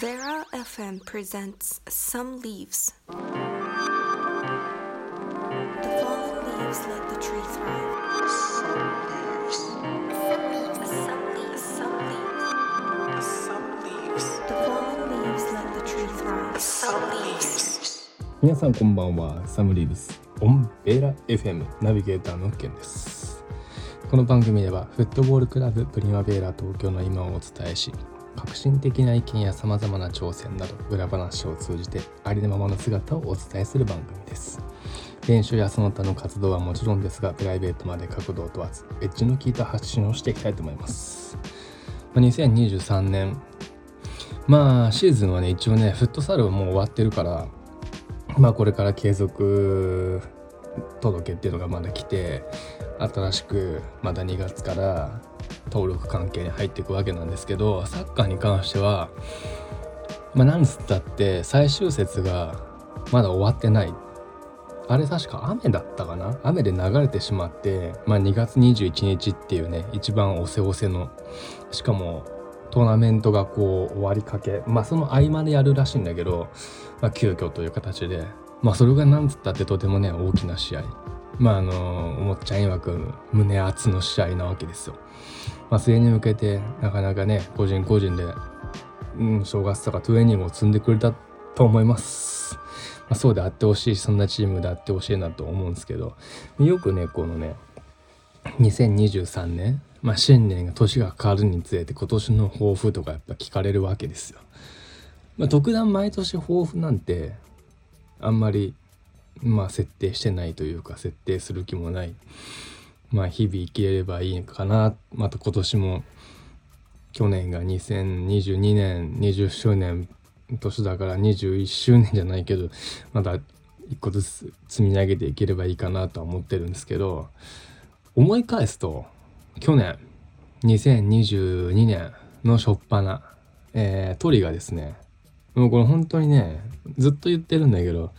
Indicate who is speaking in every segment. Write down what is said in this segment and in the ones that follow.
Speaker 1: Vera FM presents Some Leaves. The fallen leaves let the tree thrive. Some leaves. Some leaves. Some leaves.
Speaker 2: Some leaves.
Speaker 1: The fallen leaves let the tree thrive.
Speaker 2: Some leaves.
Speaker 3: 皆さんこんばんはサムリーブスオンベーラ FM ナビゲーターのケンですこの番組ではフットボールクラブプリマベーラ東京の今をお伝えし革新的な意見やさまざまな挑戦など裏話を通じてありのままの姿をお伝えする番組です。練習やその他の活動はもちろんですがプライベートまで角度を問わずエッジの効いた発信をしていきたいと思います。ま2023年。まあシーズンはね一応ねフットサルはもう終わってるからまあこれから継続届っていうのがまだ来て新しくまた2月から登録関係に入っていくわけなんですけどサッカーに関してはまあなんつったって最終節がまだ終わってない。あれ確か雨だったかな？雨で流れてしまって、まあ、2月21日っていうね一番おせおせのしかもトーナメントがこう終わりかけ。まあその合間でやるらしいんだけど、まあ、急遽という形で。まあそれがなんつったってとてもね大きな試合。まああのおもっちゃん曰く胸熱の試合なわけですよ。まあ、それに向けてなかなかね個人個人で、うん、正月とかトレーニングを積んでくれたと思います。まあ、そうであってほしいそんなチームであってほしいなと思うんですけどよくねこのね2023年、まあ、新年が年が変わるにつれて今年の抱負とかやっぱ聞かれるわけですよ。まあ、特段毎年抱負なんてあんまりまあ設定してないというか設定する気もない。まあ日々生きれればいいかな。また今年も去年が2022年20周年年だから21周年じゃないけどまだ一個ずつ積み上げていければいいかなとは思ってるんですけど思い返すと去年2022年の初っ端えー、トリがですね。もうこれ本当にねずっと言ってるんだけど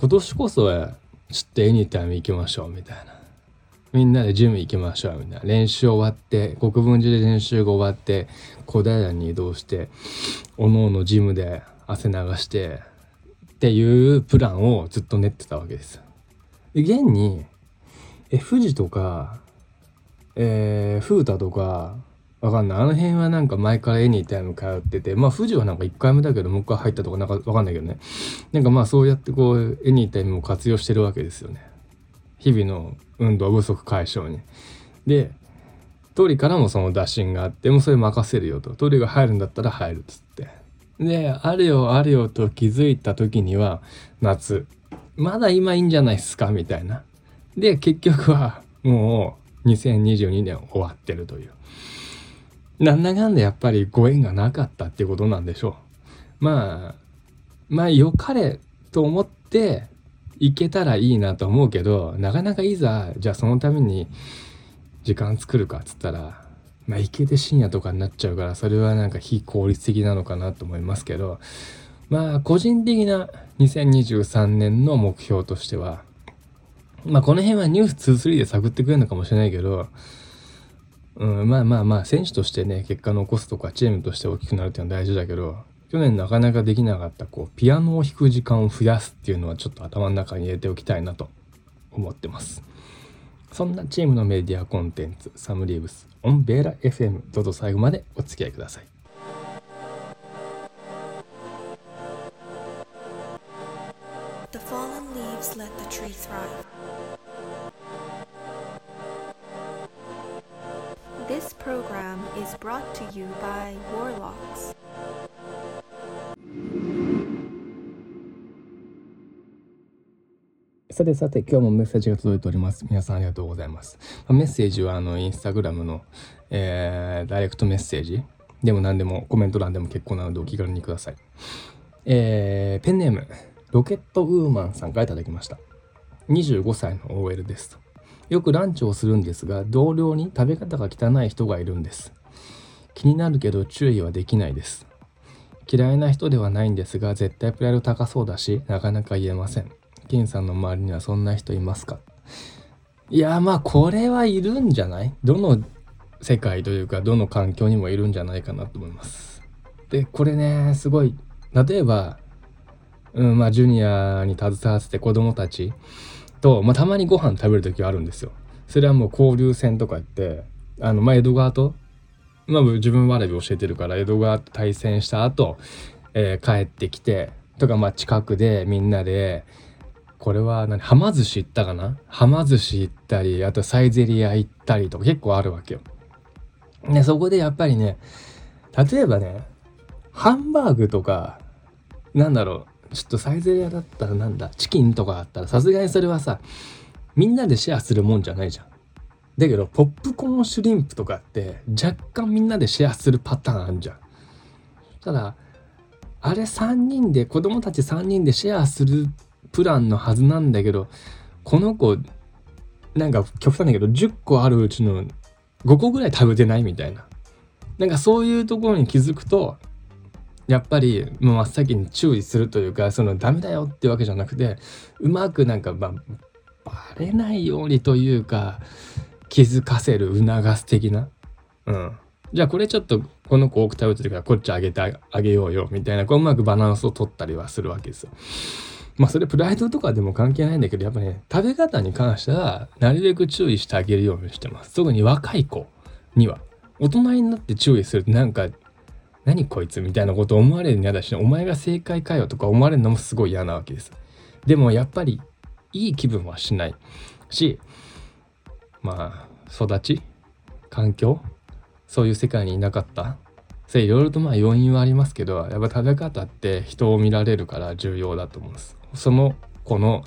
Speaker 3: 今年こそはちょっとエニタイム行きましょうみたいなみんなでジム行きましょうみたいな練習終わって国分寺で練習が終わって小平に移動しておのおのジムで汗流してっていうプランをずっと練ってたわけです。で現にえ富士とかえー、風太とかわかんない。あの辺はなんか前からエニータイム通っててまあ富士はなんか1回目だけどもう一回入ったとかなんかわかんないけどね。なんかまあそうやってこうエニータイムを活用してるわけですよね。日々の運動不足解消に。で通りからもその打診があってもうそれ任せるよと。通りが入るんだったら入るっつって。であるよあるよと気づいた時には夏まだ今いいんじゃないっすかみたいな。で結局はもう2022年終わってるという。なんだかんだやっぱりご縁がなかったっていうことなんでしょう。まあまあ良かれと思って行けたらいいなと思うけどなかなかいざじゃあそのために時間作るかっつったらまあ行けて深夜とかになっちゃうからそれはなんか非効率的なのかなと思いますけどまあ個人的な2023年の目標としてはまあこの辺はニュース23で探ってくれるのかもしれないけどうん、まあまあまあ選手としてね結果残すとかチームとして大きくなるっていうのは大事だけど去年なかなかできなかったこうピアノを弾く時間を増やすっていうのはちょっと頭の中に入れておきたいなと思ってます。そんなチームのメディアコンテンツサムリーブスオンベーラ FM どうぞ最後までお付き合いください。
Speaker 1: The fallen leaves let the tree thrive. Program is brought to you by Warlocks.
Speaker 3: さてさて今日もメッセージが届いております。皆さんありがとうございます。まあメッセージはあのインスタグラムの、えーダイレクトメッセージ。でも何でもコメント欄でも結構なのでお気軽にください。えーペンネームロケットウーマンさんからいただきました。25歳の OL です。よくランチをするんですが同僚に食べ方が汚い人がいるんです。気になるけど注意はできないです。嫌いな人ではないんですが絶対プライド高そうだしなかなか言えません。金さんの周りにはそんな人いますか？いやまあこれはいるんじゃない？どの世界というかどの環境にもいるんじゃないかなと思います。でこれねすごい例えば、うんまあ、ジュニアに携わってて子供たちと、まあ、たまにご飯食べる時はあるんですよ。それはもう交流戦とか言ってあの、まあ、江戸川と、まあ、自分わらび教えてるから江戸川と対戦した後、えー、帰ってきてとかまあ近くでみんなでこれは何はま寿司行ったかな？はま寿司行ったりあとサイゼリア行ったりとか結構あるわけよ。でそこでやっぱりね例えばねハンバーグとかなんだろうちょっとサイゼリアだったらなんだ？チキンとかあったらさすがにそれはさみんなでシェアするもんじゃないじゃん。だけどポップコーンシュリンプとかって若干みんなでシェアするパターンあんじゃん。ただあれ3人で子供たち3人でシェアするプランのはずなんだけどこの子なんか極端だけど10個あるうちの5個ぐらい食べてないみたいななんかそういうところに気づくとやっぱりもう真っ先に注意するというかそのダメだよってわけじゃなくてうまくなんかまあバレないようにというか気づかせる促す的なうんじゃあこれちょっとこの子多く食べてるからこっちあげてあげようよみたいなこううまくバランスを取ったりはするわけですよ。まあそれプライドとかでも関係ないんだけどやっぱね食べ方に関してはなるべく注意してあげるようにしてます。特に若い子には大人になって注意するとなんか何こいつ？みたいなこと思われるの嫌だしお前が正解かよとか思われるのもすごい嫌なわけです。でもやっぱりいい気分はしないしまあ育ち環境そういう世界にいなかった。それいろいろとまあ要因はありますけどやっぱ食べ方って人を見られるから重要だと思うんです。その子の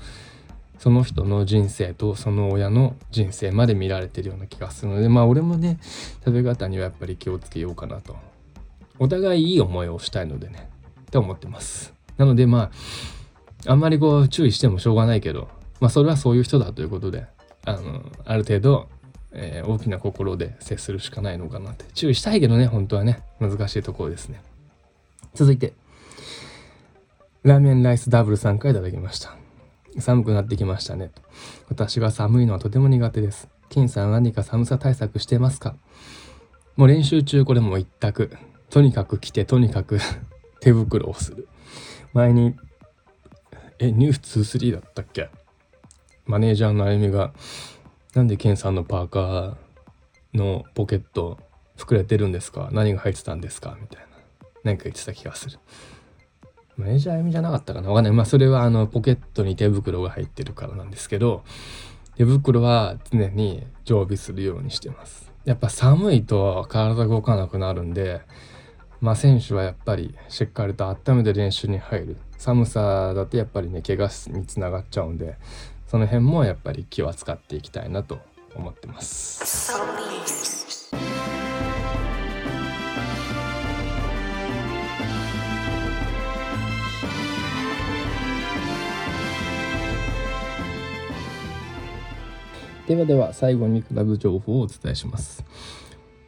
Speaker 3: その人の人生とその親の人生まで見られてるような気がするのでまあ俺もね食べ方にはやっぱり気をつけようかなと。お互いいい思いをしたいのでねって思ってます。なのでまああんまりこう注意してもしょうがないけどまあそれはそういう人だということであのある程度えー、大きな心で接するしかないのかなって。注意したいけどね本当はね。難しいところですね。続いてラーメンライスダブル3回いただきました。寒くなってきましたね。私が寒いのはとても苦手です。金さん何か寒さ対策してますか？もう練習中これも一択。とにかく着てとにかく 手袋をする前にえニュース23だったっけ？マネージャーのあゆみがなんでケンさんのパーカーのポケット膨れてるんですか？何が入ってたんですか？みたいな。何か言ってた気がする。マネージャー読みじゃなかったかな？わかんない。まあそれはあのポケットに手袋が入ってるからなんですけど、手袋は常に常備するようにしてます。やっぱ寒いと体動かなくなるんで、まあ選手はやっぱりしっかりと温めて練習に入る。寒さだとやっぱりね、怪我につながっちゃうんで、その辺もやっぱり気は使っていきたいなと思ってます。ではでは最後にクラブ情報をお伝えします。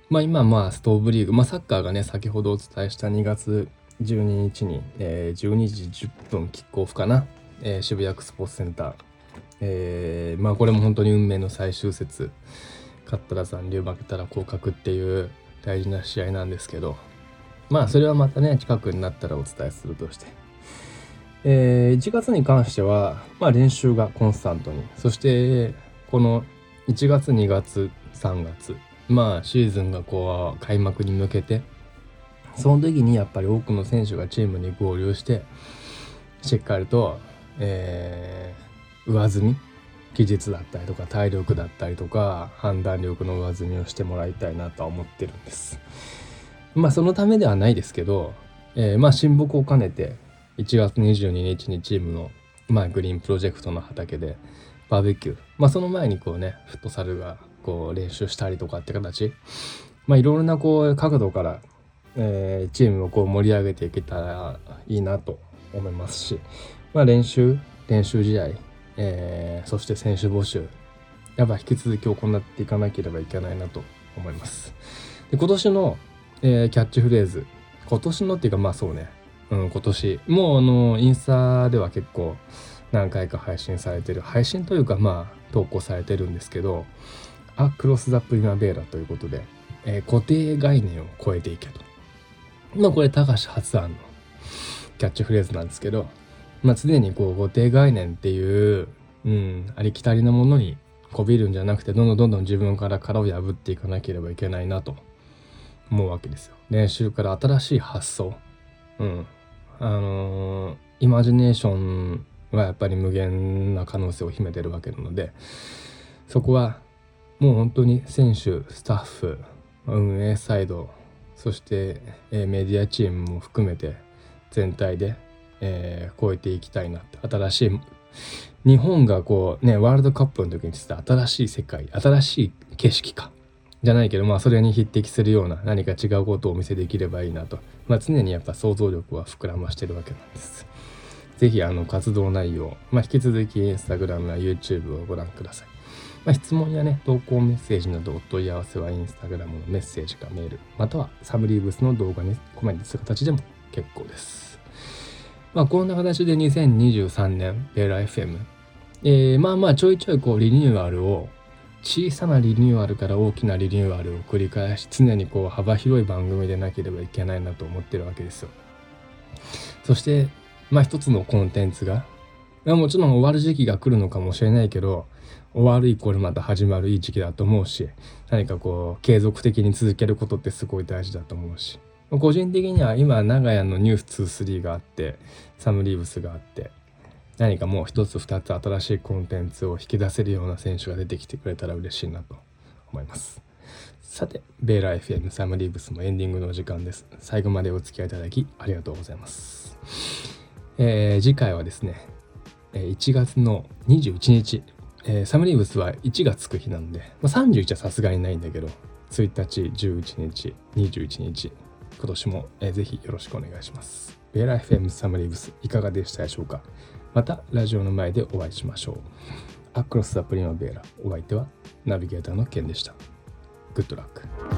Speaker 3: まあ今まあストーブリーグ、まあサッカーがね先ほどお伝えした2月12日に、えー、12時10分キックオフかな、えー、渋谷区スポーツセンター。えー、まあこれも本当に運命の最終節。勝ったら残留負けたら降格っていう大事な試合なんですけど。まあそれはまたね近くになったらお伝えするとして、えー、1月に関しては、まあ、練習がコンスタントに。そしてこの1月2月3月。まあシーズンがこう開幕に向けてその時にやっぱり多くの選手がチームに合流してしっかりと、えー上積み技術だったりとか体力だったりとか判断力の上積みをしてもらいたいなとは思ってるんです。まあそのためではないですけど、えー、まあ親睦を兼ねて1月22日にチームの、まあ、グリーンプロジェクトの畑でバーベキューまあその前にこうねフットサルがこう練習したりとかって形。まあいろいろなこう角度から、えー、チームをこう盛り上げていけたらいいなと思いますし。まあ練習練習試合えー、そして選手募集。やっぱ引き続き行っていかなければいけないなと思います。で今年の、えー、キャッチフレーズ。今年のっていうかまあそうね。うん今年。もうあのインスタでは結構何回か配信されてる。配信というかまあ投稿されてるんですけど「アクロス・ザ・プリマベーラ」ということで、えー、固定概念を超えていけと。まあこれ高橋発案のキャッチフレーズなんですけど、まあ、常にこう固定概念っていう、うん、ありきたりなものにこびるんじゃなくてどんどんどんどん自分から殻を破っていかなければいけないなと思うわけですよ。練習から新しい発想、うん、あのー、イマジネーションはやっぱり無限な可能性を秘めてるわけなのでそこはもう本当に選手スタッフ運営サイドそして、メディアチームも含めて全体で、えー、超えていきたいなって新しい日本がこうねワールドカップの時にして新しい世界新しい景色かじゃないけどまあそれに匹敵するような何か違うことをお見せできればいいなと、まあ、常にやっぱ想像力は膨らましてるわけなんです。ぜひあの活動内容、まあ、引き続きインスタグラムや YouTube をご覧ください。まあ、質問やね、投稿メッセージなどお問い合わせはインスタグラムのメッセージかメール、またはサムリーブスの動画にコメントする形でも結構です。まあ、こんな形で2023年、ベーラ FM、えー、まあまあちょいちょいこうリニューアルを小さなリニューアルから大きなリニューアルを繰り返し常にこう幅広い番組でなければいけないなと思ってるわけですよ。そしてまあ一つのコンテンツがもちろん終わる時期が来るのかもしれないけど終わるイコールまた始まるいい時期だと思うし何かこう継続的に続けることってすごい大事だと思うし。個人的には今長屋のニュース23があってサムリーブスがあって何かもう一つ二つ新しいコンテンツを引き出せるような選手が出てきてくれたら嬉しいなと思います。さてベーラ FM サムリーブスもエンディングの時間です。最後までお付き合いいただきありがとうございます。えー、次回はですね1月の21日、えー、サムリーブスは1がつく日なんで、まあ、31はさすがにないんだけど。1日11日21日。今年も、えー、ぜひよろしくお願いします。ベーラ FM サムリーブスいかがでしたでしょうか。またラジオの前でお会いしましょう。アクロス・ザ・プリマベーラ。お相手はナビゲーターのケンでした。グッドラック